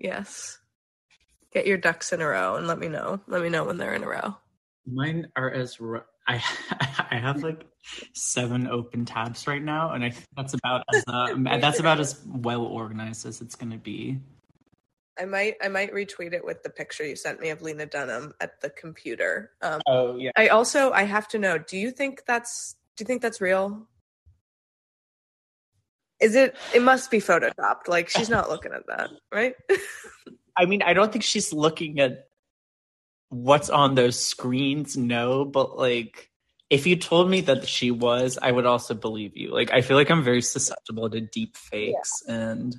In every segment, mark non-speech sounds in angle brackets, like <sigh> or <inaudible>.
Yes. Get your ducks in a row and let me know. Let me know when they're in a row. Mine are as I <laughs> I have like seven open tabs right now, and I think that's about as uh, <laughs> that's about as well organized as it's going to be. I might I might retweet it with the picture you sent me of Lena Dunham at the computer. Um, Oh yeah, I also I have to know. Do you think that's do you think that's real? Is it? It must be photoshopped. Like she's not looking at that, right? <laughs> I mean, I don't think she's looking at what's on those screens. No, but like. If you told me that she was, I would also believe you. Like, I feel like I'm very susceptible to deep fakes and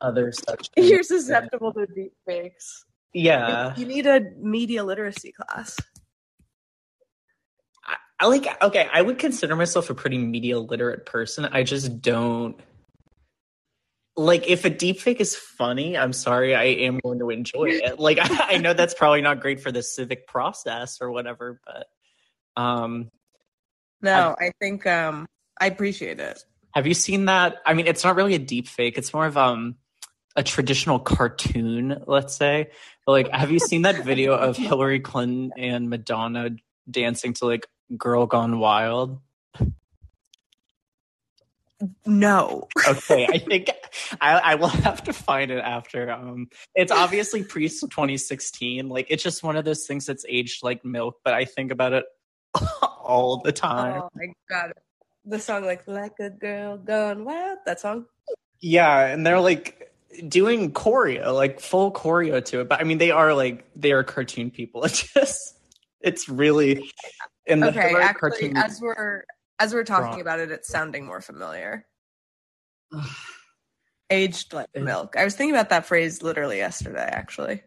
other such. <laughs> You're susceptible to deep fakes. Yeah. You need a media literacy class. I, I like okay, I would consider myself a pretty media literate person. I just don't like if a deepfake is funny, I'm sorry, I am going to enjoy it. <laughs> Like I, <laughs> I know that's probably not great for the civic process or whatever, but um No, I think um I appreciate it. have you seen that? I mean, it's not really a deep fake. It's more of um a traditional cartoon, let's say. But like have you seen that video of <laughs> Hillary Clinton and Madonna dancing to like Girl Gone Wild? No. okay i <laughs> think I, I will have to find it after um it's obviously pre 2016 like it's just one of those things that's aged like milk but i think about it <laughs> all the time Oh, I got it. The song like like a girl gone wild. That song. yeah and they're like doing choreo like full choreo to it but i mean they are like they are cartoon people <laughs> it's just it's really in the Okay, actually, cartoon as we're as we're talking Wrong. about it, it's sounding more familiar. <sighs> Aged like milk. I was thinking about that phrase literally yesterday. Actually,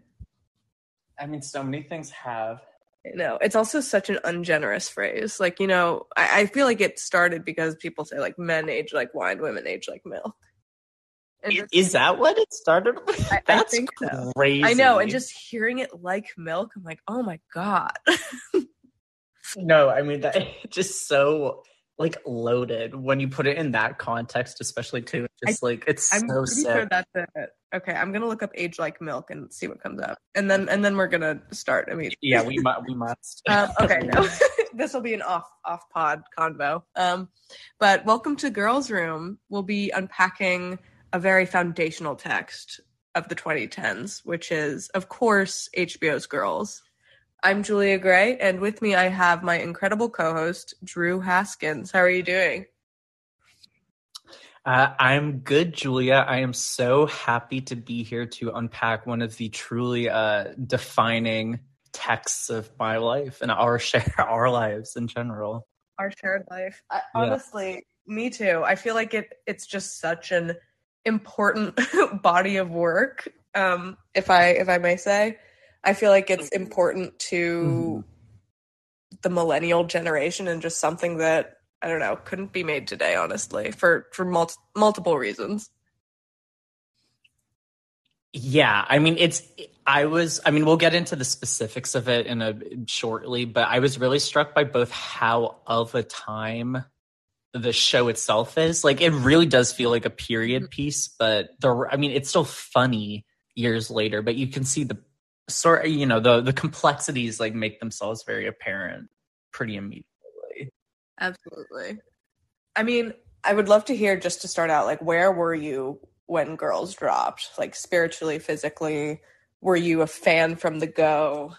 i mean so many things have you know, it's also such an ungenerous phrase. Like, you know, I, I feel like it started because people say like men age like wine, women age like milk. Is, is that what it started with I- I that's think so. crazy I know, and just hearing it like milk, I'm like, oh my god. <laughs> No, I mean that <laughs> just so like loaded when you put it in that context, especially too. Just like it's I'm so sick. sure that's it. Okay, I'm gonna look up age like milk and see what comes up, and then and then we're gonna start I mean, yeah, we must. We must. <laughs> Um, okay, <laughs> no, this will be an off off pod convo. Um, but welcome to Girls Room. We'll be unpacking a very foundational text of the 2010s, which is, of course, HBO's Girls. I'm Julia Gray, and with me I have my incredible co-host Drew Haskins. How are you doing? Uh, I'm good, Julia. I am so happy to be here to unpack one of the truly uh, defining texts of my life and our <laughs> share our lives in general. Our shared life. I, Yeah. Honestly, me too. I feel like it. It's just such an important <laughs> body of work. Um, if I if I may say, I feel like it's mm-hmm. important to mm-hmm. the millennial generation and just something that I don't know couldn't be made today. Honestly, for for mul- multiple reasons. Yeah, I mean it's I was I mean we'll get into the specifics of it in a shortly, but I was really struck by both how of a time the show itself is. Like it really does feel like a period mm. piece, but the I mean it's still funny years later, but you can see the sort you know the the complexities like make themselves very apparent pretty immediately. Absolutely. I mean, I would love to hear just to start out, like, where were you when Girls dropped? Like, spiritually, physically, were you a fan from the go?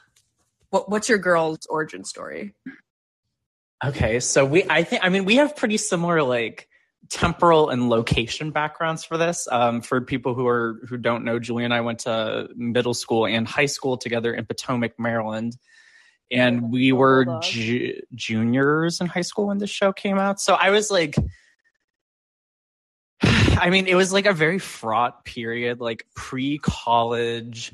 What, what's your Girls origin story? Okay, so we I think I mean we have pretty similar like temporal and location backgrounds for this. Um, for people who are who don't know, Julie and I went to middle school and high school together in Potomac, Maryland, and we were ju- juniors in high school when this show came out. So I was like. <sighs> I mean, it was like a very fraught period, like pre college,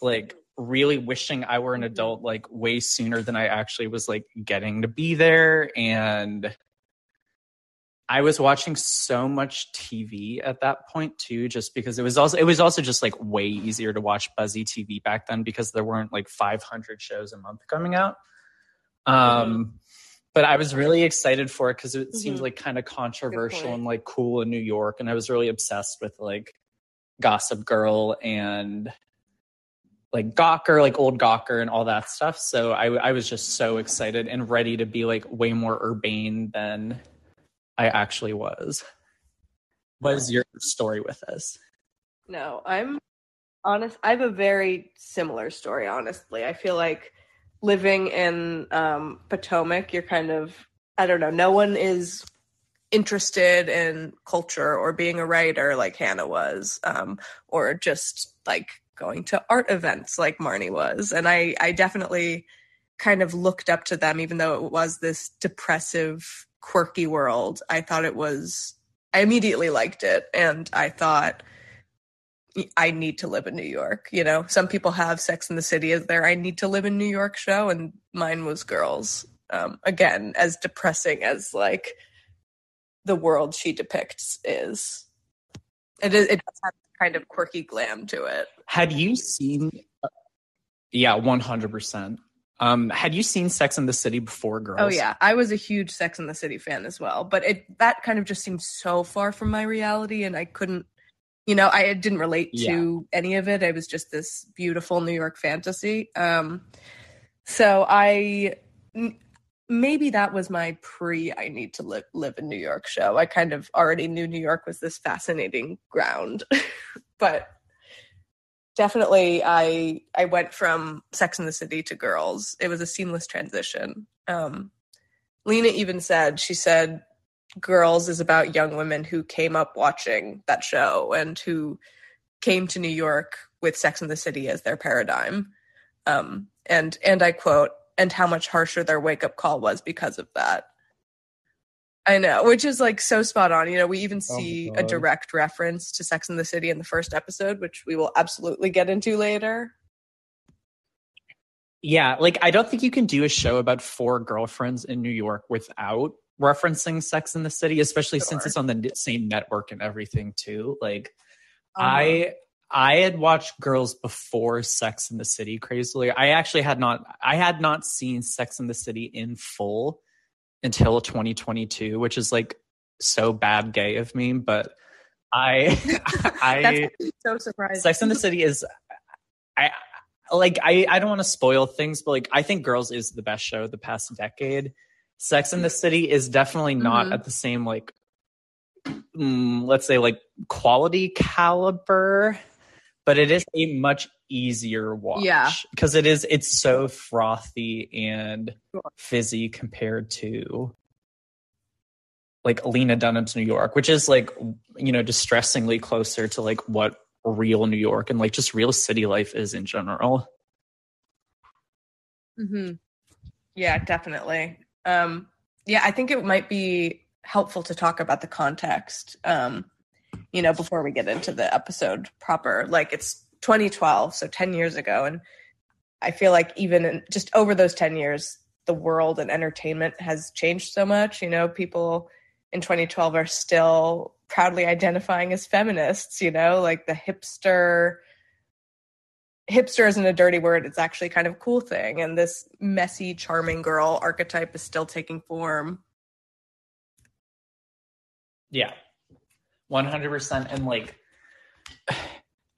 like really wishing I were an adult like way sooner than I actually was like getting to be there. And I was watching so much TV at that point too, just because it was also it was also just like way easier to watch Buzzy TV back then because there weren't like 500 shows a month coming out. Um, but I was really excited for it because it seemed Mhm. like kind of controversial and like cool in New York, and I was really obsessed with like Gossip Girl and like Gawker, like old Gawker and all that stuff. So I, I was just so excited and ready to be like way more urbane than I actually was. What is your story with this? No, I'm honest. I have a very similar story, honestly. I feel like living in um, Potomac, you're kind of, I don't know, no one is interested in culture or being a writer like Hannah was, um, or just like going to art events like Marnie was. And I, I definitely kind of looked up to them, even though it was this depressive, quirky world. I thought it was, I immediately liked it. And I thought, I need to live in New York. You know, some people have Sex in the City as their I need to live in New York show, and mine was Girls. Um, again, as depressing as like the world she depicts is. It is. It does have kind of quirky glam to it. Had you seen? Yeah, one hundred percent. Um, had you seen Sex in the City before Girls? Oh yeah, I was a huge Sex in the City fan as well, but it that kind of just seemed so far from my reality, and I couldn't. You know, I didn't relate Yeah. to any of it. It was just this beautiful New York fantasy. Um, so I maybe that was my pre I need to live live in New York show. I kind of already knew New York was this fascinating ground. <laughs> but definitely I I went from Sex in the City to Girls. It was a seamless transition. Um Lena even said she said Girls is about young women who came up watching that show and who came to New York with Sex in the City as their paradigm. Um and and I quote and how much harsher their wake up call was because of that. I know, which is like so spot on. You know, we even Oh see a direct reference to Sex in the City in the first episode, which we will absolutely get into later. Yeah, like I don't think you can do a show about four girlfriends in New York without referencing Sex in the City, especially since it's on the same network and everything too. Like Uh-huh. I I had watched Girls before Sex in the City crazily. I actually had not I had not seen Sex in the City in full until 2022, which is like so bad gay of me, but I <laughs> I That's so surprising. Sex in the City is I like I I don't want to spoil things, but like I think Girls is the best show of the past decade. Sex in the City is definitely not Mhm. at the same like mm, let's say like quality caliber, but it is a much easier watch. Yeah. Because it is it's so frothy and fizzy compared to like Lena Dunham's New York, which is like you know distressingly closer to like what real New York and like just real city life is in general. hmm Yeah, definitely. Um, yeah, I think it might be helpful to talk about the context, um, you know, before we get into the episode proper. Like it's 2012, so 10 years ago. And I feel like even in, just over those 10 years, the world and entertainment has changed so much. You know, people in 2012 are still proudly identifying as feminists, you know, like the hipster hipster isn't a dirty word it's actually kind of a cool thing and this messy charming girl archetype is still taking form Yeah. 100% and like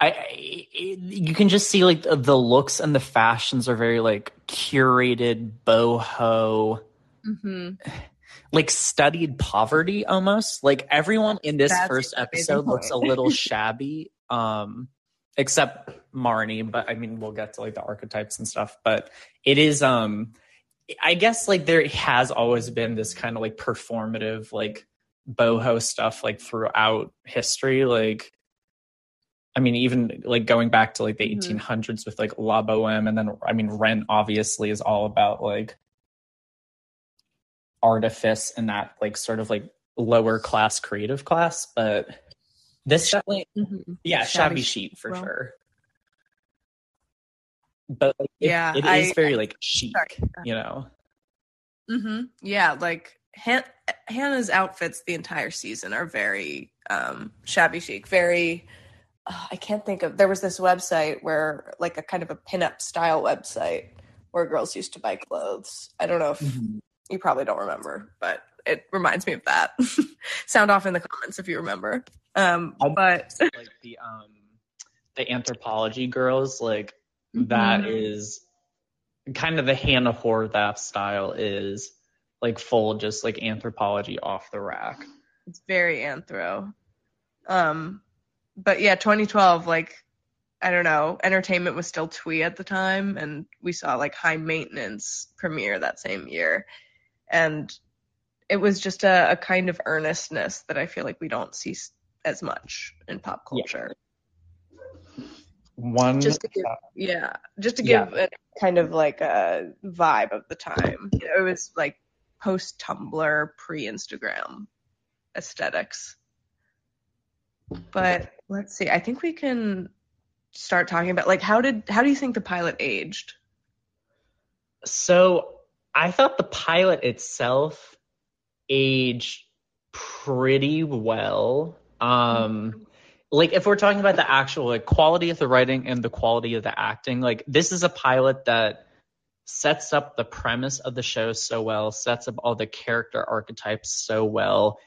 I, you can just see like the, the looks and the fashions are very like curated boho mm-hmm. like studied poverty almost like everyone in this That's first episode looks a little <laughs> shabby um except marnie but i mean we'll get to like the archetypes and stuff but it is um i guess like there has always been this kind of like performative like boho stuff like throughout history like i mean even like going back to like the Mhm. 1800s with like la boheme and then i mean rent obviously is all about like artifice and that like sort of like lower class creative class but this definitely Mm-hmm. yeah shabby, Shabby chic for well. sure but like, it- Yeah, it is I- very like chic Sorry. you know Mm-hmm. Yeah, like Han- Hannah's outfits the entire season are very um, shabby chic. Very, uh, I can't think of. There was this website where, like, a kind of a pinup style website where girls used to buy clothes. I don't know if you probably don't remember, but it reminds me of that. <laughs> Sound off in the comments if you remember. Um, I- but <laughs> like the um the Anthropologie girls, like that is kind of the Hannah Horvath style is like full just like Anthropologie off the rack. It's very anthro. Um, but yeah, 2012, like I don't know, entertainment was still twee at the time, and we saw like High Maintenance premiere that same year, and it was just a, a kind of earnestness that I feel like we don't see as much in pop culture. One Just to give, uh, yeah, just to Yeah. give a kind of like a vibe of the time. You know, it was like post Tumblr, pre Instagram aesthetics. But let's see. I think we can start talking about like how did how do you think the pilot aged? So I thought the pilot itself aged pretty well. Um like if we're talking about the actual like quality of the writing and the quality of the acting, like this is a pilot that sets up the premise of the show so well, sets up all the character archetypes so well,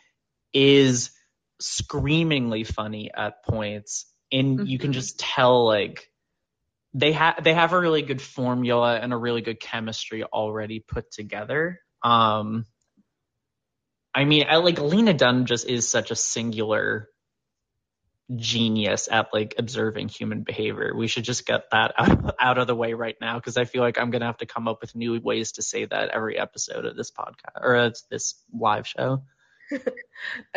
is screamingly funny at points, and you can Mhm. just tell like they have they have a really good formula and a really good chemistry already put together. Um, I mean, I like Lena Dunham just is such a singular genius at like observing human behavior. We should just get that out, <laughs> out of the way right now because I feel like I'm gonna have to come up with new ways to say that every episode of this podcast or this live show.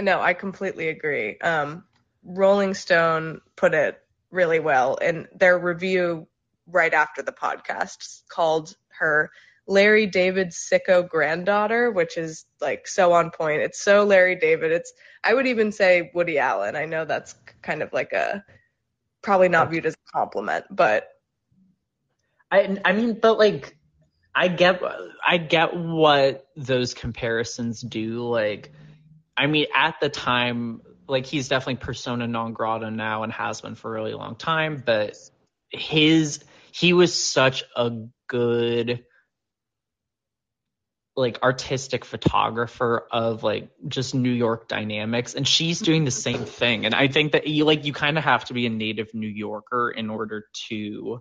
No, I completely agree. Um, Rolling Stone put it really well in their review right after the podcast called her Larry David's sicko granddaughter, which is like so on point. It's so Larry David. It's I would even say Woody Allen. I know that's kind of like a probably not viewed as a compliment, but I I mean, but like I get I get what those comparisons do. Like, I mean, at the time, like he's definitely persona non grata now and has been for a really long time. But his he was such a good like artistic photographer of like just New York dynamics and she's doing the same thing and I think that you like you kind of have to be a native New Yorker in order to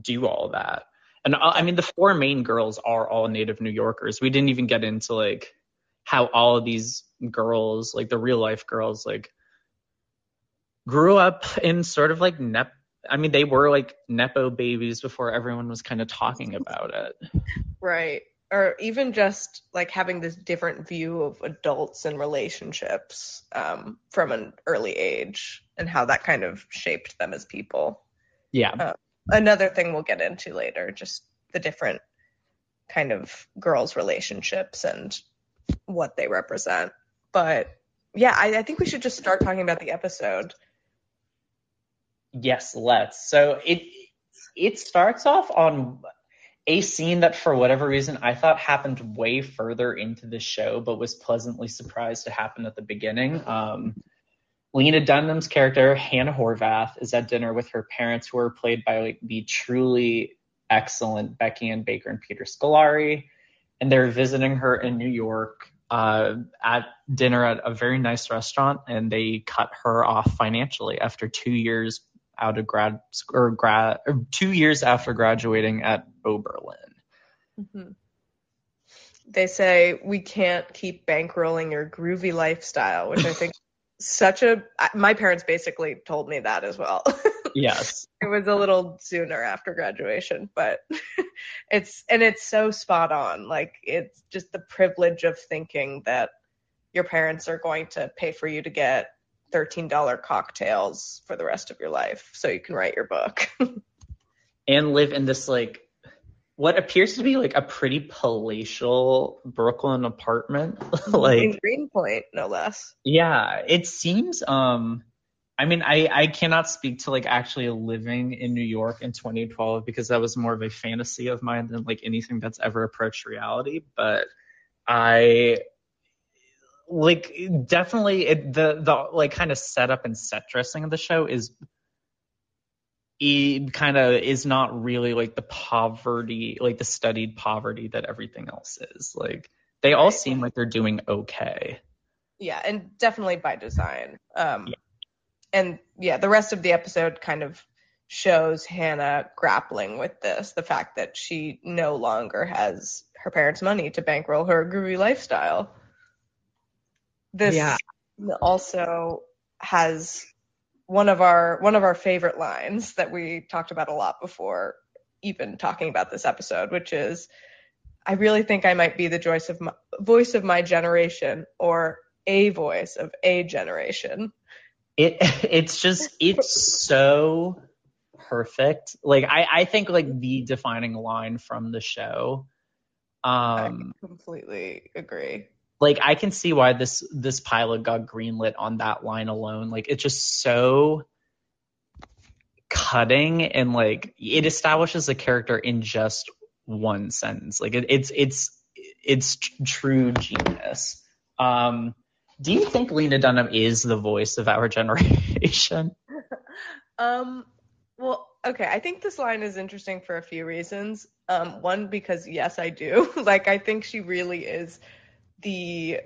do all that. And uh, I mean, the four main girls are all native New Yorkers. We didn't even get into like how all of these girls, like the real life girls, like grew up in sort of like nep. I mean, they were like nepo babies before everyone was kind of talking about it. right. Or even just like having this different view of adults and relationships um, from an early age and how that kind of shaped them as people. Yeah, another thing we'll get into later, just the different kind of girls' relationships and what they represent. But yeah, I, I think we should just start talking about the episode. yes, let's. So it it starts off on a scene that for whatever reason I thought happened way further into the show, but was pleasantly surprised to happen at the beginning. Um, Lena Dunham's character, Hannah Horvath, is at dinner with her parents, who are played by the truly excellent Becky Ann Baker and Peter Scolari. And they're visiting her in New York uh, at dinner at a very nice restaurant, and they cut her off financially after two years out of grad or grad or two years after graduating at Oberlin. Mhm. They say we can't keep bankrolling your groovy lifestyle, which I think <laughs> such a. My parents basically told me that as well. <laughs> Yes. it was a little sooner after graduation, but <laughs> it's and it's so spot on. Like it's just the privilege of thinking that your parents are going to pay for you to get $13 cocktails for the rest of your life so you can write your book. <laughs> and live in this like what appears to be like a pretty palatial Brooklyn apartment. <laughs> Like in Greenpoint, no less. yeah, it seems um I mean I I cannot speak to like actually living in New York in 2012 because that was more of a fantasy of mine than like anything that's ever approached reality, but I like definitely it, the the like kind of setup and set dressing of the show is it kind of is not really like the poverty like the studied poverty that everything else is like they all seem like they're doing okay Yeah, and definitely by design. Um Yeah. And yeah, the rest of the episode kind of shows Hannah grappling with this, the fact that she no longer has her parents' money to bankroll her groovy lifestyle. This Yeah. also has one of our one of our favorite lines that we talked about a lot before even talking about this episode, which is I really think I might be the voice of my, voice of my generation or a voice of a generation. It <laughs> it's just it's so perfect. Like i i think like the defining line from the show um I completely agree. like i can see why this this pilot got greenlit on that line alone. Like it's just so cutting and like it establishes a character in just one sentence. Like it, it's it's it's tr- true genius. Um do you think lena dunham is the voice of our generation <laughs> Um, well, okay, I think this line is interesting for a few reasons. Um, one because yes, I do. <laughs> like, I think she really is the.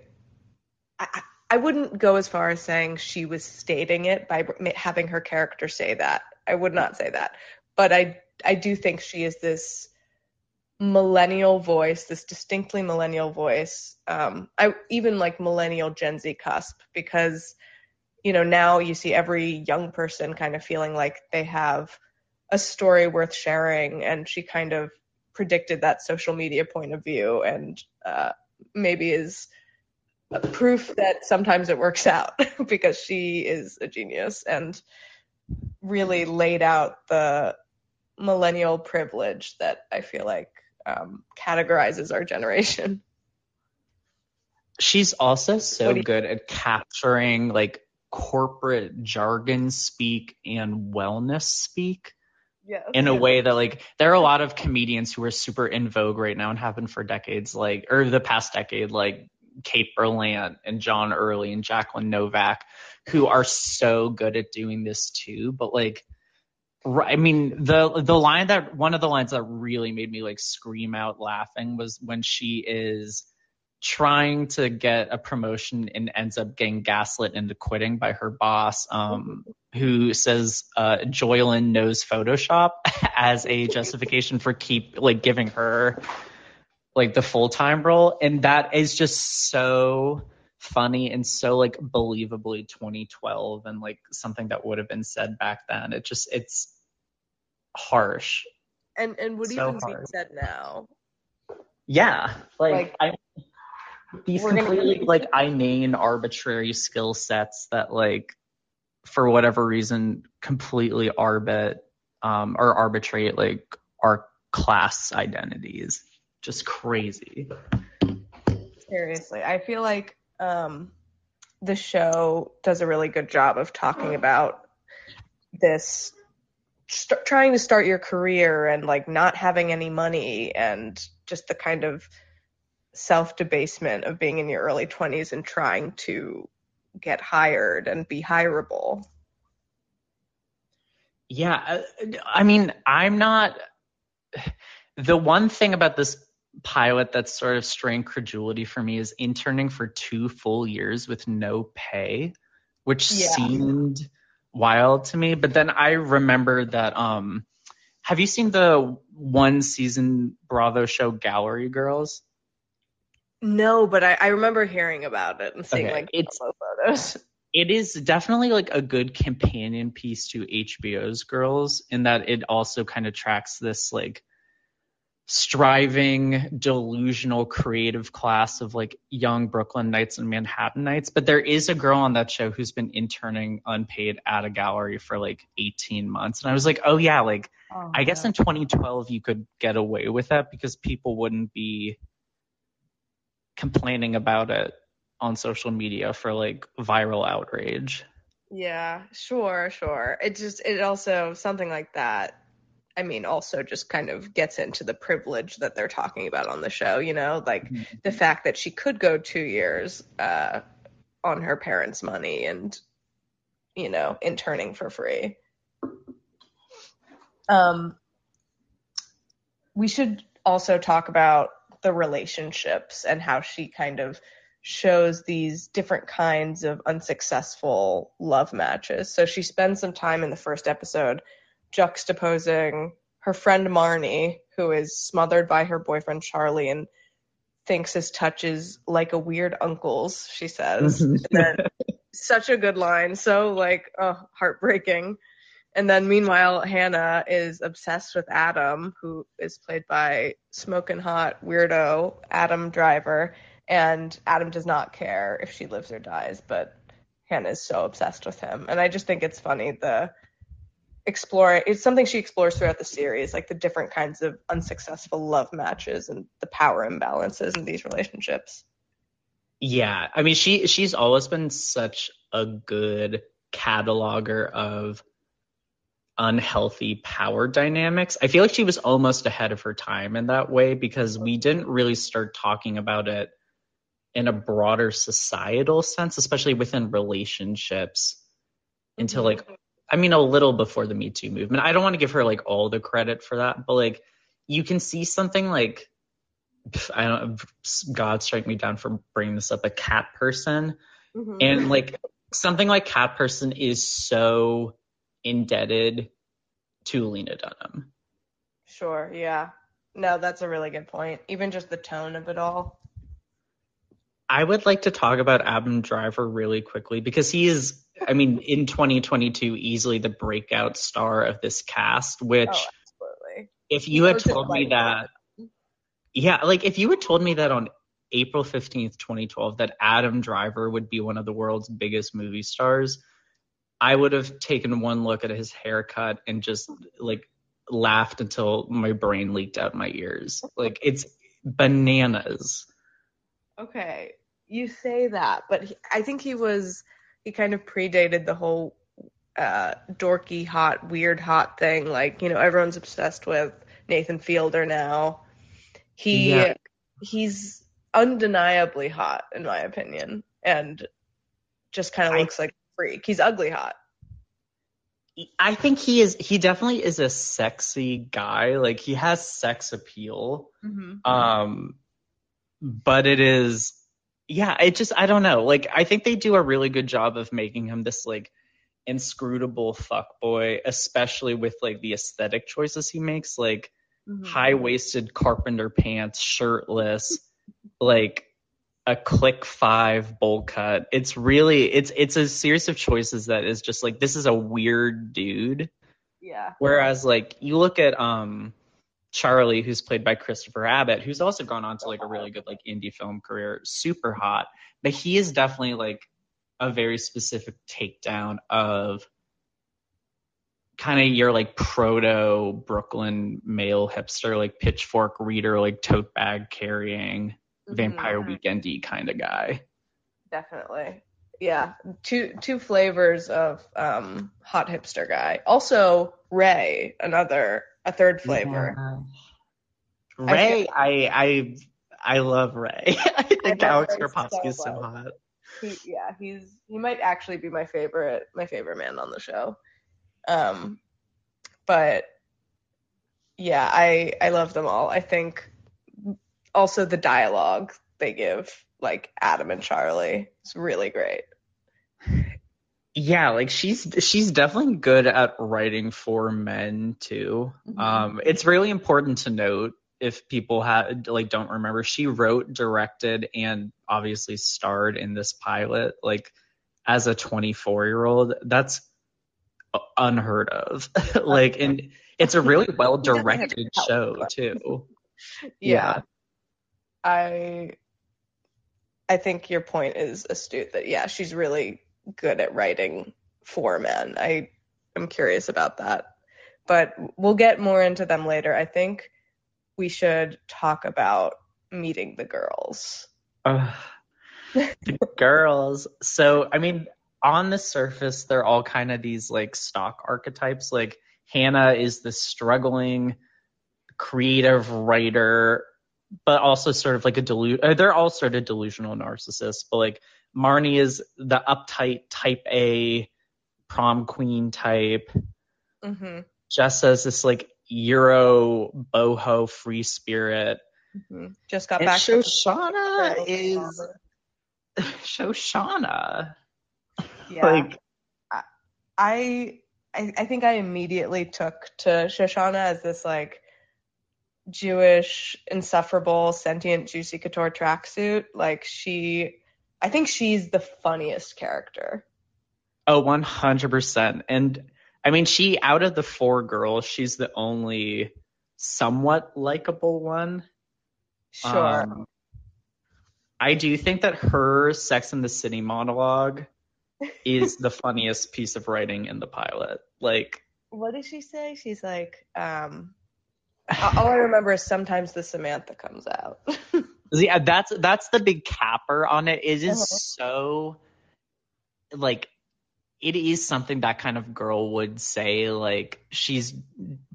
I, I- wouldn't go as far as saying she was stating it by having her character say that. I would not say that, but I I do think she is this millennial voice, this distinctly millennial voice. Um, I even like millennial Gen Z cusp because you know, now you see every young person kind of feeling like they have a story worth sharing, and she kind of predicted that social media point of view, and uh, maybe is proof that sometimes it works out <laughs> because she is a genius and really laid out the millennial privilege that I feel like um, categorizes our generation. she's also so you- good at capturing like corporate jargon speak and wellness speak Yes. in a way that like there are a lot of comedians who are super in vogue right now and have been for decades like or the past decade like Kate Berlant and John Early and Jacqueline Novak who are so good at doing this too but like I mean the the line that one of the lines that really made me like scream out laughing was when she is trying to get a promotion and ends up getting gaslit into quitting by her boss um who says uh Joylyn knows Photoshop <laughs> as a justification for keep like giving her like the full-time role. And that is just so funny and so like believably 2012 and like something that would have been said back then. It just it's harsh and and would so even be hard. said now. yeah like, Like- I these We're gonna- completely like inane arbitrary skill sets that like for whatever reason completely arbit um or arbitrate like our class identities just crazy Seriously, I feel like um, the show does a really good job of talking about this st- trying to start your career and like not having any money and just the kind of self debasement of being in your early 20s and trying to get hired and be hireable. Yeah, uh, I mean, I'm not. The one thing about this pilot that's sort of strained credulity for me is interning for two full years with no pay, which Yeah. seemed wild to me. But then I remember that. Um, have you seen the one season Bravo show Gallery Girls? No, but I, I remember hearing about it and seeing Okay, like it's- photos. <laughs> it is definitely like a good companion piece to HBO's Girls in that it also kind of tracks this like striving, delusional, creative class of like young Brooklynites and Manhattanites. But there is a girl on that show who's been interning unpaid at a gallery for like 18 months. And I was like, oh yeah, like oh, I guess in 2012 you could get away with that because people wouldn't be complaining about it on social media for like viral outrage. Yeah, sure, sure. It just it also something like that. I mean, also just kind of gets into the privilege that they're talking about on the show, you know, like the fact that she could go two years uh, on her parents' money and, you know, interning for free. Um, we should also talk about the relationships and how she kind of shows these different kinds of unsuccessful love matches. So she spends some time in the first episode juxtaposing her friend Marnie, who is smothered by her boyfriend Charlie and thinks his touch is like a weird uncle's, she says. Mm-hmm. and then, <laughs> such a good line, so like oh, heartbreaking. And then meanwhile, Hannah is obsessed with Adam, who is played by smoking hot weirdo Adam Driver. And Adam does not care if she lives or dies, but Hannah is so obsessed with him. And I just think it's funny the explore it's something she explores throughout the series, like the different kinds of unsuccessful love matches and the power imbalances in these relationships. Yeah, I mean she she's always been such a good cataloger of unhealthy power dynamics. I feel like she was almost ahead of her time in that way because we didn't really start talking about it in a broader societal sense, especially within relationships until like I mean a little before the Me Too movement. I don't want to give her like all the credit for that, but like you can see something like I don't God strike me down for bringing this up a cat person. Mm-hmm. And like something like cat person is so indebted to Lena Dunham. Sure, yeah. No, that's a really good point. Even just the tone of it all. I would like to talk about Adam Driver really quickly because he is, I mean, in 2022, easily the breakout star of this cast. Which, oh, if you had told me that, yeah, like if you had told me that on April 15th, 2012, that Adam Driver would be one of the world's biggest movie stars, I would have taken one look at his haircut and just like laughed until my brain leaked out my ears. Like it's bananas. Okay, you say that, but he, I think he was he kind of predated the whole uh, dorky hot weird hot thing. Like you know everyone's obsessed with Nathan Fielder now. He yeah. he's undeniably hot in my opinion, and just kind of looks like a freak. He's ugly hot. I think he is. He definitely is a sexy guy. Like he has sex appeal. Mm-hmm. Um, but it is, yeah. It just I don't know. Like I think they do a really good job of making him this like inscrutable fuck boy, especially with like the aesthetic choices he makes, like mm-hmm. high waisted carpenter pants, shirtless, like a click five bowl cut. It's really it's it's a series of choices that is just like this is a weird dude. Yeah. Whereas like you look at um Charlie, who's played by Christopher Abbott, who's also gone on to like a really good like indie film career, super hot. But he is definitely like a very specific takedown of kind of your like proto Brooklyn male hipster, like pitchfork reader, like tote bag carrying mm-hmm. vampire weekendy kind of guy. Definitely. Yeah. Two two flavors of um hot hipster guy. Also Ray, another a third flavor. Yeah. Ray, I, I I love Ray. <laughs> I think I Alex Karpovsky is so hot. He, yeah, he's he might actually be my favorite my favorite man on the show. Um but yeah, I I love them all. I think also the dialogue they give like Adam and Charlie is really great. Yeah, like she's she's definitely good at writing for men too. Mm-hmm. Um it's really important to note if people had like don't remember she wrote, directed and obviously starred in this pilot like as a 24-year-old. That's unheard of. <laughs> like and it's a really <laughs> well directed show too. <laughs> yeah. yeah. I I think your point is astute that yeah, she's really good at writing for men. I am curious about that. But we'll get more into them later. I think we should talk about meeting the girls. Uh, the girls. So, I mean, on the surface, they're all kind of these like stock archetypes. Like Hannah is the struggling creative writer but also sort of like a delu- uh, they're all sort of delusional narcissists, but like Marnie is the uptight type A prom queen type. Mm-hmm. Jessa is this like Euro boho free spirit. Mm-hmm. Just got and back. Shoshana is <laughs> Shoshana. Yeah. Like I, I I think I immediately took to Shoshana as this like Jewish, insufferable, sentient, juicy couture tracksuit. Like she, I think she's the funniest character. Oh, 100%. And I mean, she, out of the four girls, she's the only somewhat likable one. Sure. Um, I do think that her Sex in the City monologue is the <laughs> funniest piece of writing in the pilot. Like, what did she say? She's like, um, all I remember is sometimes the Samantha comes out. <laughs> yeah, that's that's the big capper on it. It is Uh-huh. so like it is something that kind of girl would say like she's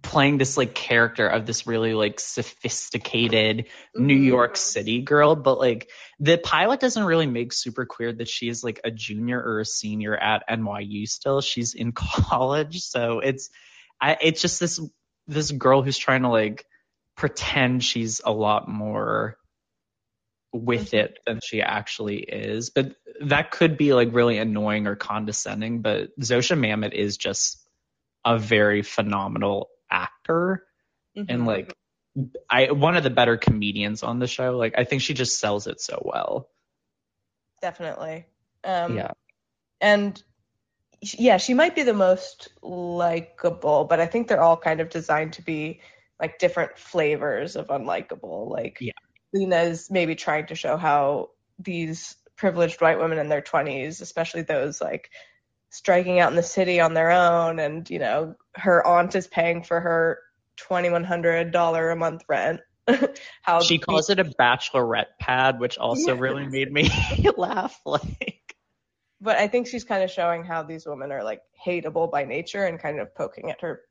playing this like character of this really like sophisticated New Mhm. York City girl but like the pilot doesn't really make super clear that she is like a junior or a senior at NYU still she's in <laughs> college so it's I it's just this this girl who's trying to like pretend she's a lot more with Mhm. it than she actually is. But that could be like really annoying or condescending. But Zosia Mamet is just a very phenomenal actor and Mhm. like I one of the better comedians on the show. Like I think she just sells it so well. definitely. Um, yeah. and yeah, she might be the most likable, but I think they're all kind of designed to be like different flavors of unlikable. Like Yeah. Lena's maybe trying to show how these privileged white women in their 20s, especially those like striking out in the city on their own, and you know, her aunt is paying for her $2,100 a month rent. <laughs> how She calls it a bachelorette pad, which also really made me <laughs> laugh. Like but I think she's kind of showing how these women are like hateable by nature and kind of poking at her,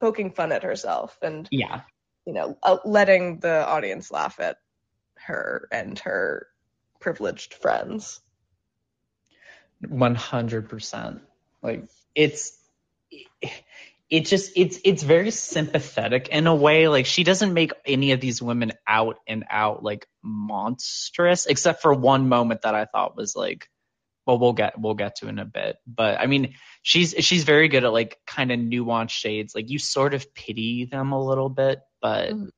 poking fun at herself, and yeah. you know, uh, letting the audience laugh at her and her privileged friends. One hundred percent. Like it's it just it's it's very sympathetic in a way. Like she doesn't make any of these women out and out like monstrous, except for one moment that I thought was like well we'll get we'll get to in a bit. But I mean she's she's very good at like kind of nuanced shades. Like you sort of pity them a little bit, but Mhm.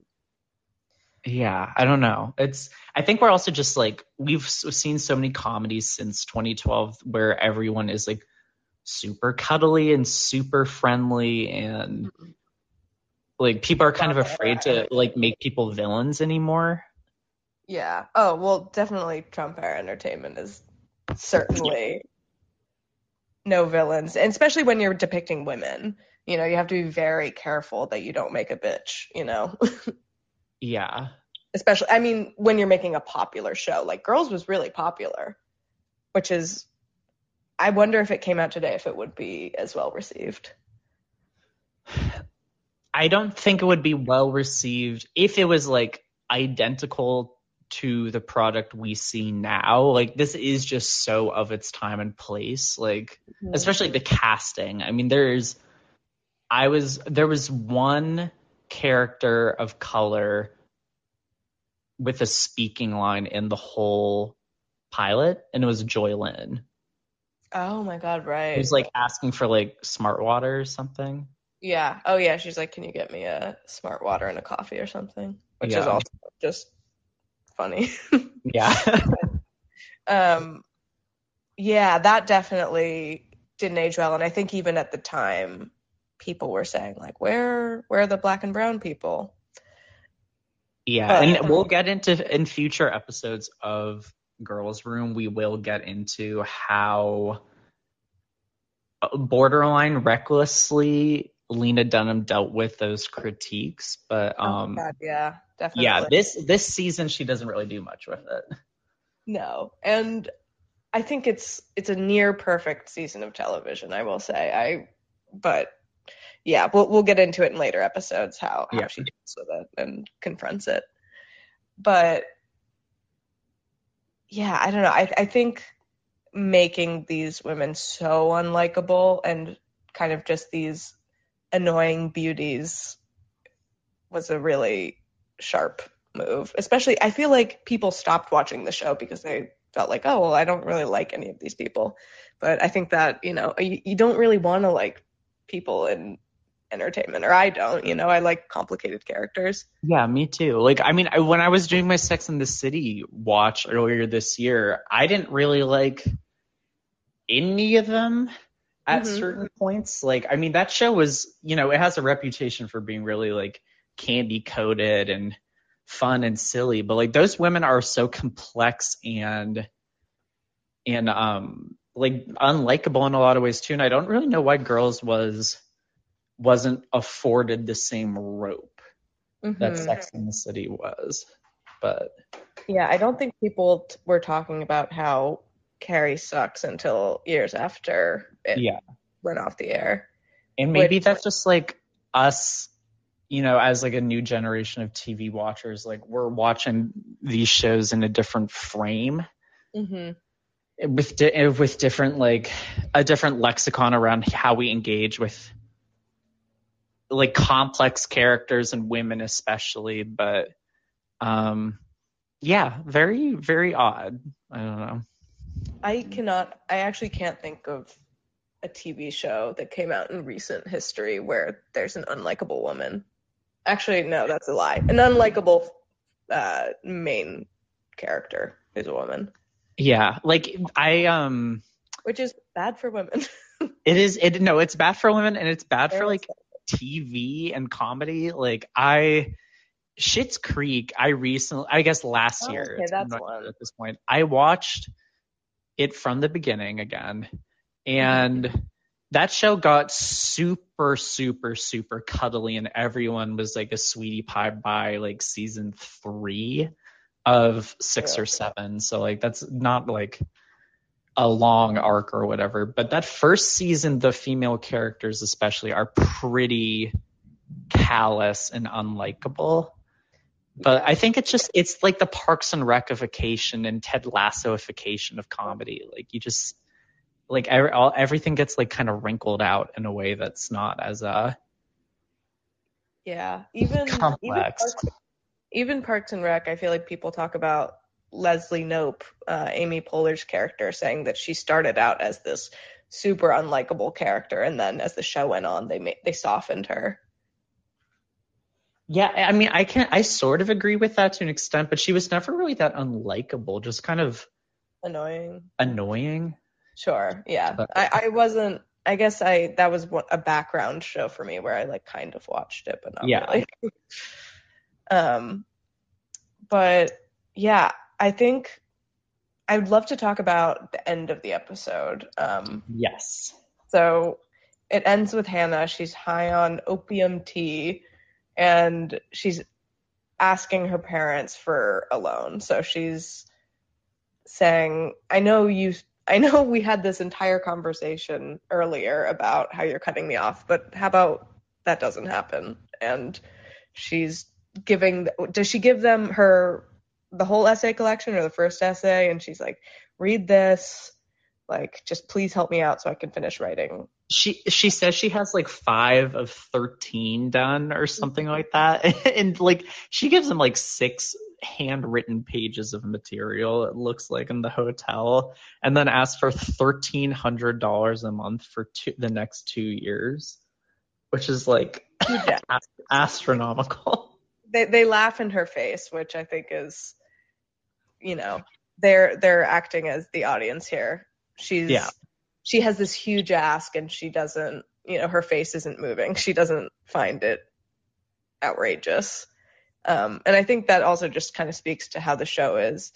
Yeah, I don't know. It's I think we're also just like we've seen so many comedies since 2012 where everyone is like super cuddly and super friendly and mm-hmm. like people are kind of afraid to like make people villains anymore. Yeah. Oh well, definitely Trump era entertainment is certainly no villains, and especially when you're depicting women. You know, you have to be very careful that you don't make a bitch. You know. <laughs> Yeah. especially i mean when you're making a popular show like girls was really popular which is i wonder if it came out today if it would be as well received I don't think it would be well received if it was like identical to the product we see now. Like this is just so of its time and place. Like mm-hmm. especially the casting. I mean, there's, I was, there was one character of color with a speaking line in the whole pilot, and it was Joy Lynn. oh my god right He was like asking for like smart water or something. yeah oh yeah she's like can you get me a smart water and a coffee or something which is also just funny <laughs> Yeah. <laughs> um yeah that definitely didn't age well and i think even at the time people were saying like where where are the black and brown people Yeah, But- and we'll get into in future episodes of Girls Room. We will get into how borderline recklessly Lena Dunham dealt with those critiques. But um, oh god yeah definitely yeah, this this season she doesn't really do much with it. No, and I think it's it's a near perfect season of television. I will say I, but yeah, we'll we'll get into it in later episodes how how Yeah. she deals with it and confronts it. But yeah, I don't know. I I think making these women so unlikable and kind of just these annoying beauties was a really sharp move. Especially, I feel like people stopped watching the show because they felt like, oh well, I don't really like any of these people. But I think that you know you, you don't really want to like people in entertainment, or I don't. You know, I like complicated characters. Yeah, me too. Like, I mean, I, when I was doing my Sex in the City watch earlier this year, I didn't really like any of them at Mhm. certain points. Like, I mean, that show was, you know, it has a reputation for being really like candy coated and fun and silly, but like those women are so complex and and um like unlikable in a lot of ways too. And I don't really know why Girls was wasn't afforded the same rope that Mhm. Sex in the City was. But Yeah, I don't think people t- were talking about how Carrie sucks until years after it yeah. went off the air. And maybe Which- that's just like us, you know, as like a new generation of TV watchers, like we're watching these shows in a different frame Mm-hmm. with di- with different like a different lexicon around how we engage with like complex characters and women especially, but um yeah, very very odd. I don't know. I cannot. I actually can't think of a TV show that came out in recent history where there's an unlikable woman. Actually, no, that's a lie. An unlikable uh, main character is a woman, Yeah, like I um which is bad for women. <laughs> it is it no, it's bad for women and it's bad for like TV and comedy. Like I Schitt's Creek, I recently I guess last Oh, year okay, that's one. at this point. I watched it from the beginning again. And that show got super, super, super cuddly and everyone was like a sweetie pie by like season three of six Yeah. or seven. So like that's not like a long arc or whatever. But that first season, the female characters especially are pretty callous and unlikable. But I think it's just it's like the Parks and Recification and Ted Lassoification of comedy. Like you just like every, all, everything gets like kind of wrinkled out in a way that's not as uh yeah, even even complex. Parks, even Parks and Rec. I feel like people talk about Leslie Knope, uh, Amy Poehler's character, saying that she started out as this super unlikable character, and then as the show went on, they made they softened her. Yeah, I mean, I can I sort of agree with that to an extent, but she was never really that unlikable, just kind of Annoying. annoying. Sure. Yeah. But- I, I wasn't. I guess I that was a background show for me where I like kind of watched it, but not Yeah. really. <laughs> um, but yeah, I think I would love to talk about the end of the episode. Um, Yes. so it ends with Hannah. She's high on opium tea, and she's asking her parents for a loan. So she's saying, "I know you. I know <laughs> we had this entire conversation earlier about how you're cutting me off, but how about that doesn't happen?" And she's giving. Does she give them her the whole essay collection or the first essay? And she's like, "Read this." Like, just please help me out so I can finish writing She she says she has like five of thirteen done or something mm-hmm. like that, <laughs> and like she gives them like six handwritten pages of material. It looks like in the hotel, and then asks for thirteen hundred dollars a month for two, the next two years, which is like Yeah. <laughs> astronomical. they they laugh in her face, which I think is, you know, they're they're acting as the audience here. She's Yeah. she has this huge ask and she doesn't, you know, her face isn't moving. She doesn't find it outrageous. Um, and I think that also just kind of speaks to how the show is,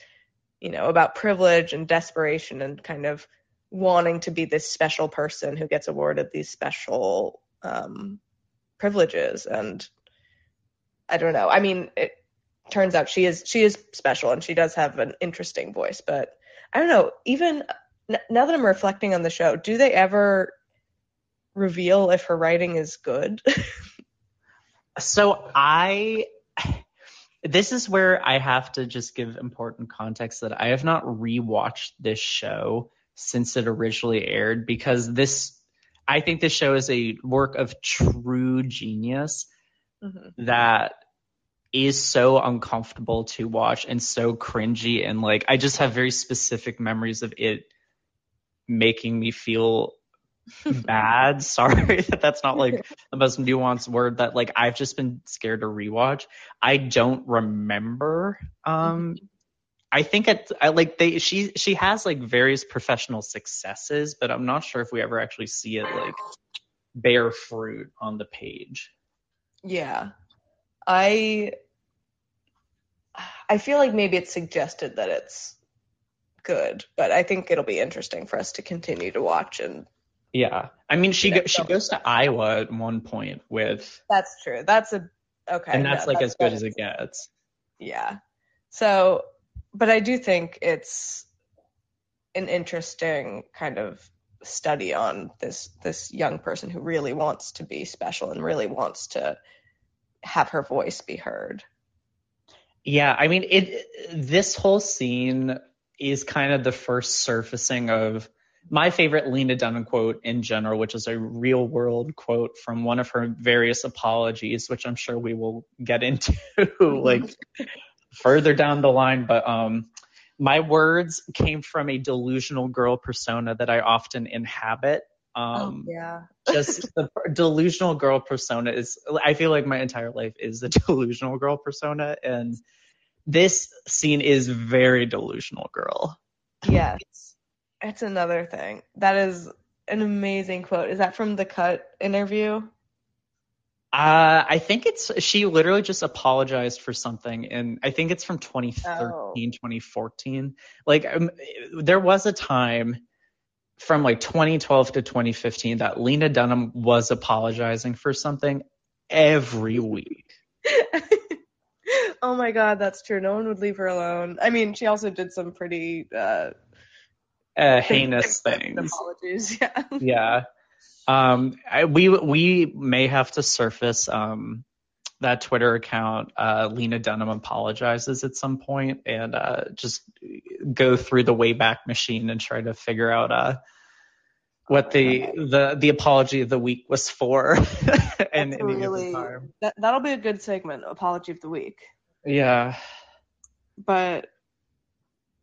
you know, about privilege and desperation and kind of wanting to be this special person who gets awarded these special um, privileges. And I don't know. I mean, it turns out she is she is special and she does have an interesting voice, but I don't know. Even n- now that I'm reflecting on the show, do they ever reveal if her writing is good? <laughs> So I this is where I have to just give important context that I have not rewatched this show since it originally aired because this I think this show is a work of true genius Mhm. that is so uncomfortable to watch and so cringy and like I just have very specific memories of it making me feel <laughs> bad. <laughs> Sorry that that's not like <laughs> the most nuanced word that like I've just been scared to rewatch. I don't remember um I think it I like they she she has like various professional successes, but I'm not sure if we ever actually see it like bear fruit on the page. Yeah. I I feel like maybe it's suggested that it's good, but I think it'll be interesting for us to continue to watch and Yeah. I mean she go, she goes to Iowa at one point with that's true. That's a okay. and that's no, like as good as it gets. Yeah. So, but I do think it's an interesting kind of study on this this young person who really wants to be special and really wants to have her voice be heard. Yeah, I mean it this whole scene is kind of the first surfacing of my favorite Lena Dunham quote in general, which is a real world quote from one of her various apologies, which I'm sure we will get into <laughs> like further down the line. But um my words came from a delusional girl persona that I often inhabit. Um yeah. just <laughs> the delusional girl persona is i feel like my entire life is the <laughs> delusional girl persona and this scene is very delusional girl Yes. It's another thing. That is an amazing quote. Is that from the cut interview? uh i think it's she literally just apologized for something and i think it's from 2013 Oh. 2014 like um, there was a time from like 2012 to 2015 that lena dunham was apologizing for something every week <laughs> oh my god, that's true. No one would leave her alone. I mean, she also did some pretty uh uh, heinous <laughs> things Apologies. Yeah. yeah um I, we we may have to surface um that twitter account uh lena dunham apologizes at some point and uh just go through the wayback machine and try to figure out uh what the the the apology of the week was for <laughs> and really that that'll be a good segment, apology of the week. yeah But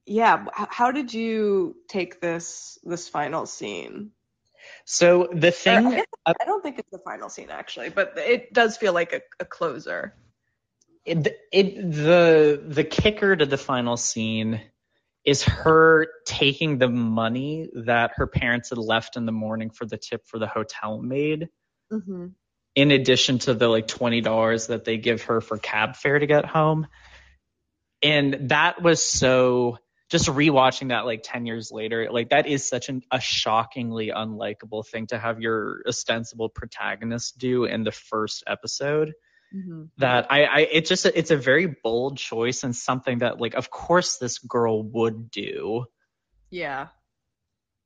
yeah, how did you take this this final scene? So the thing I, I don't think it's the final scene actually, but it does feel like a, a closer. it, it the the kicker to the final scene is her taking the money that her parents had left in the morning for the tip for the hotel maid Mm-hmm. in addition to the like $20 that they give her for cab fare to get home and that was so just rewatching that like 10 years later like that is such an, a shockingly unlikable thing to have your ostensible protagonist do in the first episode Mm-hmm. that I, I it just it's a very bold choice and something that like of course this girl would do Yeah.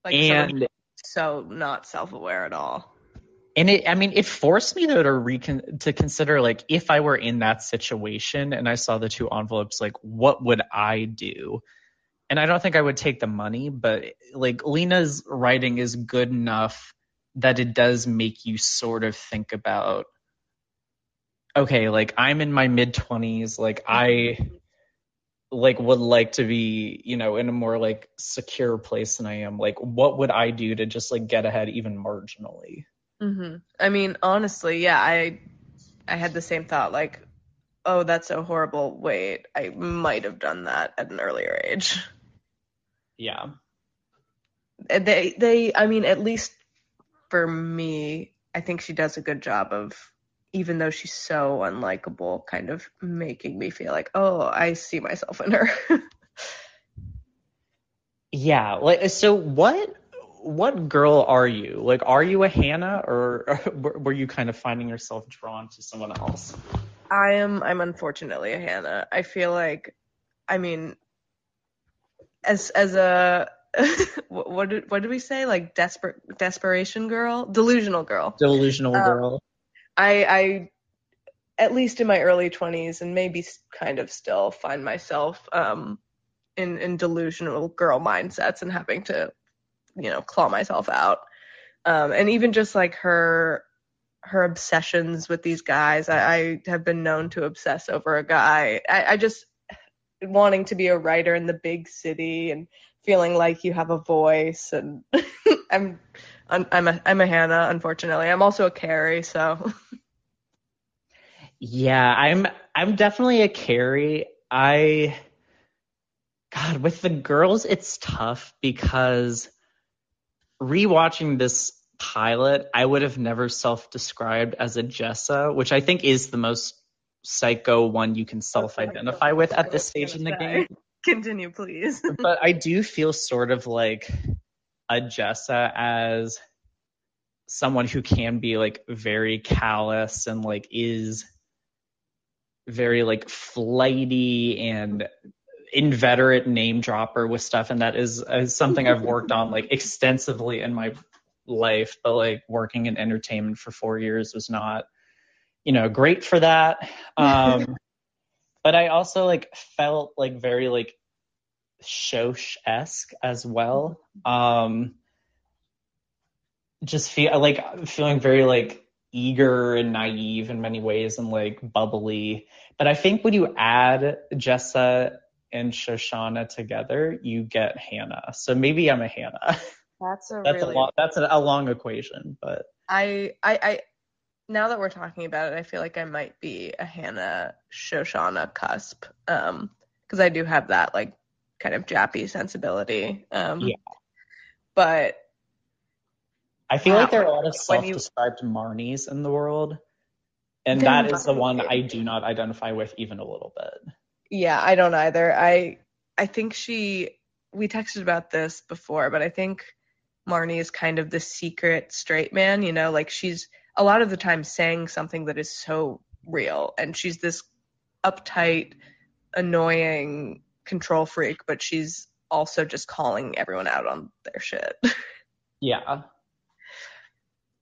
Like and so not self-aware at all. and it i mean it forced me though to recon to consider like if i were in that situation and i saw the two envelopes like what would i do and i don't think i would take the money but like lena's writing is good enough that it does make you sort of think about okay like i'm in my mid 20s like i like would like to be you know in a more like secure place than i am like what would i do to just like get ahead even marginally Mm-hmm. I mean, honestly, yeah, I I had the same thought. Like, oh, that's so horrible. Wait, I might have done that at an earlier age. <laughs> yeah uh, They they I mean, at least for me, I think she does a good job of even though she's so unlikable, kind of making me feel like, oh, I see myself in her. <laughs> Yeah, like so what what girl are you? Like are you a Hannah or, or <laughs> were- were you kind of finding yourself drawn to someone else? I am I'm unfortunately a Hannah. I feel like I mean as as a <laughs> what what did what did we say? Like desperate desperation girl? Delusional girl. Delusional Um, girl. I I at least in my early 20s and maybe kind of still find myself um in in delusional girl mindsets and having to you know claw myself out. Um and even just like her her obsessions with these guys. I, I have been known to obsess over a guy. I, I just wanting to be a writer in the big city and feeling like you have a voice and <laughs> I'm I'm a I'm a Hannah unfortunately. I'm also a Carrie, so Yeah, I'm I'm definitely a Carrie. I God, with the girls it's tough because rewatching this pilot, I would have never self-described as a Jessa, which I think is the most psycho one you can self-identify with at this stage in the game. Continue, please. <laughs> but I do feel sort of like a Jessa as someone who can be like very callous and like is very like flighty and inveterate name dropper with stuff and that is, is something I've worked on like extensively in my life but like working in entertainment for 4 years was not you know great for that <laughs> um but I also like felt like very like Shosh esque as well. Um, just feel like feeling very like eager and naive in many ways and like bubbly. But I think when you add Jessa and Shoshana together, you get Hannah. So maybe I'm a Hannah. That's a <laughs> that's really a long that's a, a long equation, but I I I now that we're talking about it, I feel like I might be a Hannah Shoshana cusp. Um, because I do have that like kind of jappy sensibility. Um, Yeah. but I feel like there are a lot of self-described Marnies in the world. And that is the one. I do not identify with even a little bit. yeah, I don't either. I I think she we texted about this before, but I think Marnie is kind of the secret straight man, you know, like she's a lot of the time saying something that is so real and she's this uptight, annoying control freak, but she's also just calling everyone out on their shit. <laughs> Yeah.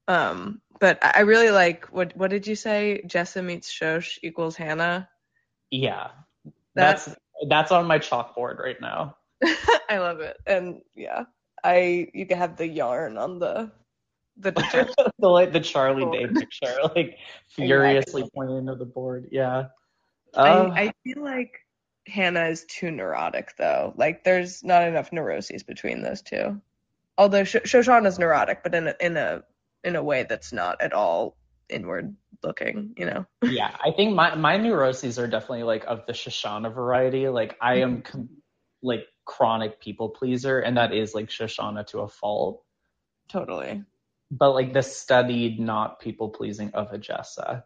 Um, but I really like what what did you say? Jessa meets Shosh equals Hannah. Yeah. That's That's that's on my chalkboard right now. <laughs> I love it. And yeah, I you can have the yarn on the the <laughs> the like the Charlie Day Board. picture, <laughs> like <laughs> furiously pointing to the board. Yeah. I, Uh, I feel like Hannah is too neurotic though. Like there's not enough neuroses between those two. Although Sh- Shoshana's neurotic, but in a in a in a way that's not at all inward looking, you know. yeah, I think my my neuroses are definitely like of the Shoshana variety. Like I am com- like chronic people pleaser, and that is like Shoshana to a fault. Totally. But like the studied not people pleasing of a Jessa.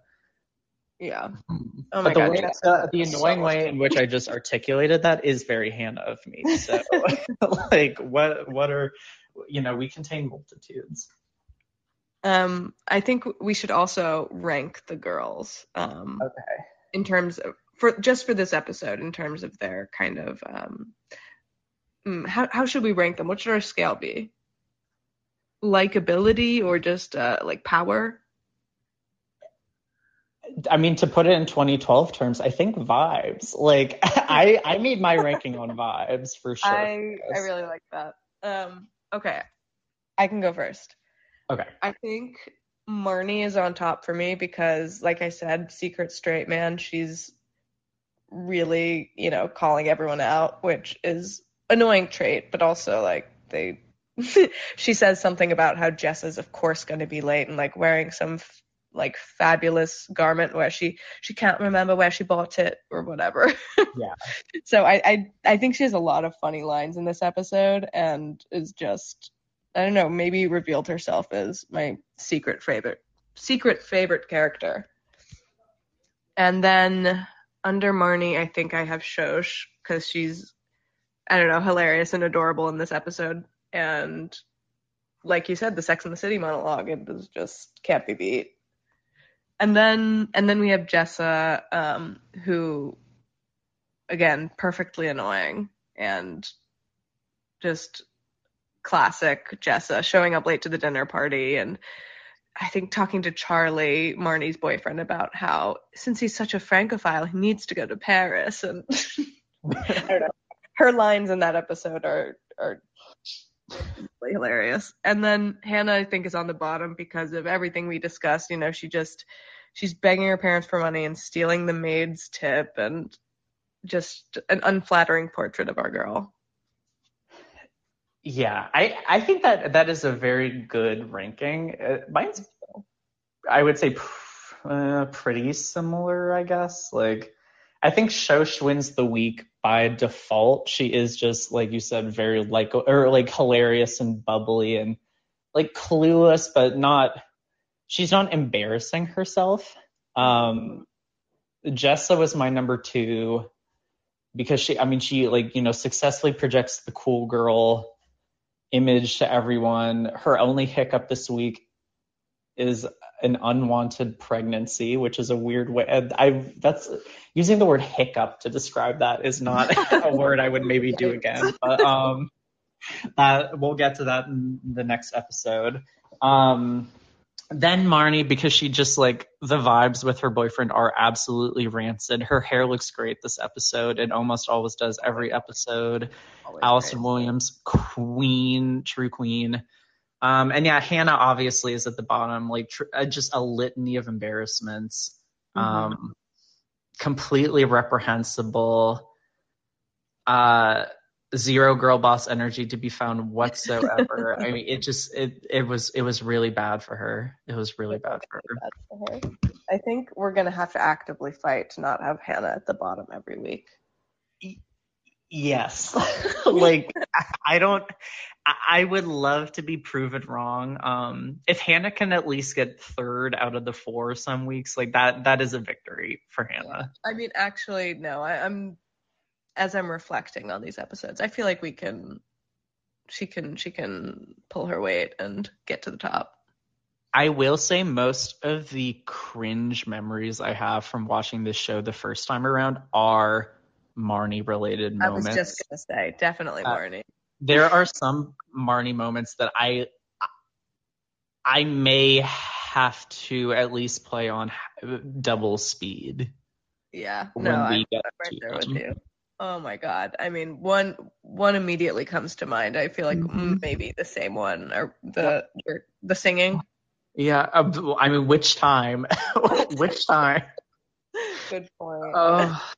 Yeah. Oh my but the god. way, Jessa the, the is so annoying way in which I just articulated that is very Hannah of me. So <laughs> like what what are you know, we contain multitudes. Um, I think we should also rank the girls. Um, Okay. in terms of for just for this episode, in terms of their kind of um, mm, how how should we rank them? What should our scale be? Likability or just uh, like power? I mean, to put it in 2012 terms, I think vibes. Like, <laughs> I I made my ranking on vibes for sure. I I really like that. Um, okay, I can go first. okay. I think Marnie is on top for me because, like I said, secret straight man. She's really, you know, calling everyone out, which is annoying trait, but also like they. <laughs> she says something about how Jess is, of course, going to be late and like wearing some f- like fabulous garment where she she can't remember where she bought it or whatever. <laughs> Yeah. So I, I I think she has a lot of funny lines in this episode and is just I don't know, maybe revealed herself as my secret favorite secret favorite character. And then under Marnie, I think I have Shosh because she's I don't know, hilarious and adorable in this episode. And like you said, the Sex and the City monologue, it was just can't be beat. And then and then we have Jessa, um, who again, perfectly annoying and just classic Jessa showing up late to the dinner party and I think talking to Charlie, Marnie's boyfriend, about how since he's such a francophile, he needs to go to Paris and. <laughs> Her lines in that episode are are Really hilarious. And then Hannah, I think, is on the bottom because of everything we discussed. You know, she just she's begging her parents for money and stealing the maid's tip and just an unflattering portrait of our girl. Yeah, I I think that that is a very good ranking. Uh, mine's I would say pr- uh, pretty similar, I guess. Like I think Shosh wins the week by default. She is just like you said, very like or like hilarious and bubbly and like clueless, but not. She's not embarrassing herself. Um, Jessa was my number two because she, I mean, she like you know successfully projects the cool girl image to everyone. Her only hiccup this week is an unwanted pregnancy, which is a weird way. I that's using the word hiccup to describe that is not a <laughs> word I would maybe do again. But um, that we'll get to that in the next episode. Um, then Marnie, because she just like the vibes with her boyfriend are absolutely rancid. Her hair looks great this episode. It almost always does every episode. Always Allison great. Williams, queen, true queen. Um, and yeah, Hannah obviously is at the bottom, like tr- uh, just a litany of embarrassments. Mm-hmm. Um, completely reprehensible. Uh, zero girl boss energy to be found whatsoever. <laughs> I mean, it just it it was it was really bad for her. It was really bad for her. Bad for her. I think we're gonna have to actively fight to not have Hannah at the bottom every week. Yes, <laughs> like I don't. I would love to be proven wrong. Um, if Hannah can at least get third out of the four some weeks, like that, that is a victory for Hannah. I mean, actually, no. I, I'm as I'm reflecting on these episodes, I feel like we can she can she can pull her weight and get to the top. I will say most of the cringe memories I have from watching this show the first time around are Marnie related moments. I was just gonna say, definitely uh, Marnie. Uh, there are some Marnie moments that I I may have to at least play on double speed. Yeah, no, I'm right there with you. Oh my god. I mean, one one immediately comes to mind. I feel like mm-hmm. maybe the same one or the the singing. Yeah, uh, I mean, which time? <laughs> which time? <laughs> Good point. Oh.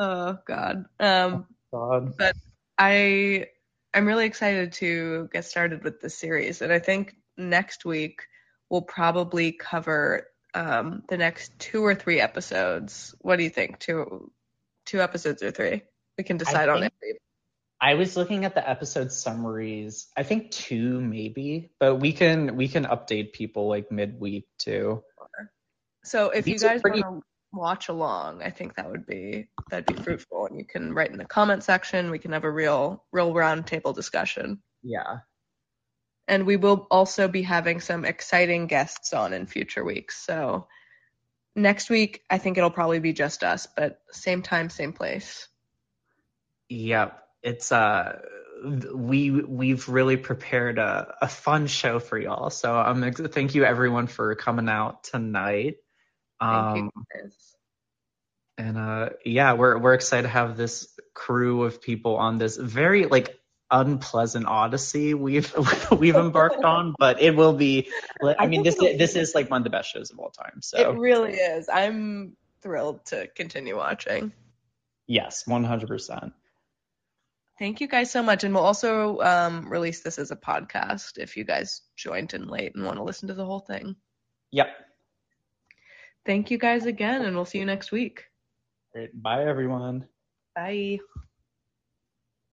Oh god. Um god. but I I'm really excited to get started with this series and I think next week we'll probably cover um the next two or three episodes. What do you think? Two two episodes or three. We can decide on it. I was looking at the episode summaries. I think two maybe, but we can we can update people like midweek too. So if These you guys pretty... want to watch along, I think that would be that'd be fruitful, and you can write in the comment section. We can have a real real roundtable discussion. Yeah. And we will also be having some exciting guests on in future weeks. So next week i think it'll probably be just us but same time same place yep it's uh we we've really prepared a, a fun show for y'all so um thank you everyone for coming out tonight um and uh yeah we're we're excited to have this crew of people on this very like unpleasant odyssey we've <laughs> we've embarked on, <laughs> but it will be. I mean, this this is like one of the best shows of all time. So it really is. I'm thrilled to continue watching. Yes, one hundred percent. Thank you guys so much, and we'll also um, release this as a podcast if you guys joined in late and want to listen to the whole thing. Yep. Thank you guys again, and we'll see you next week. Great. Bye, everyone. Bye.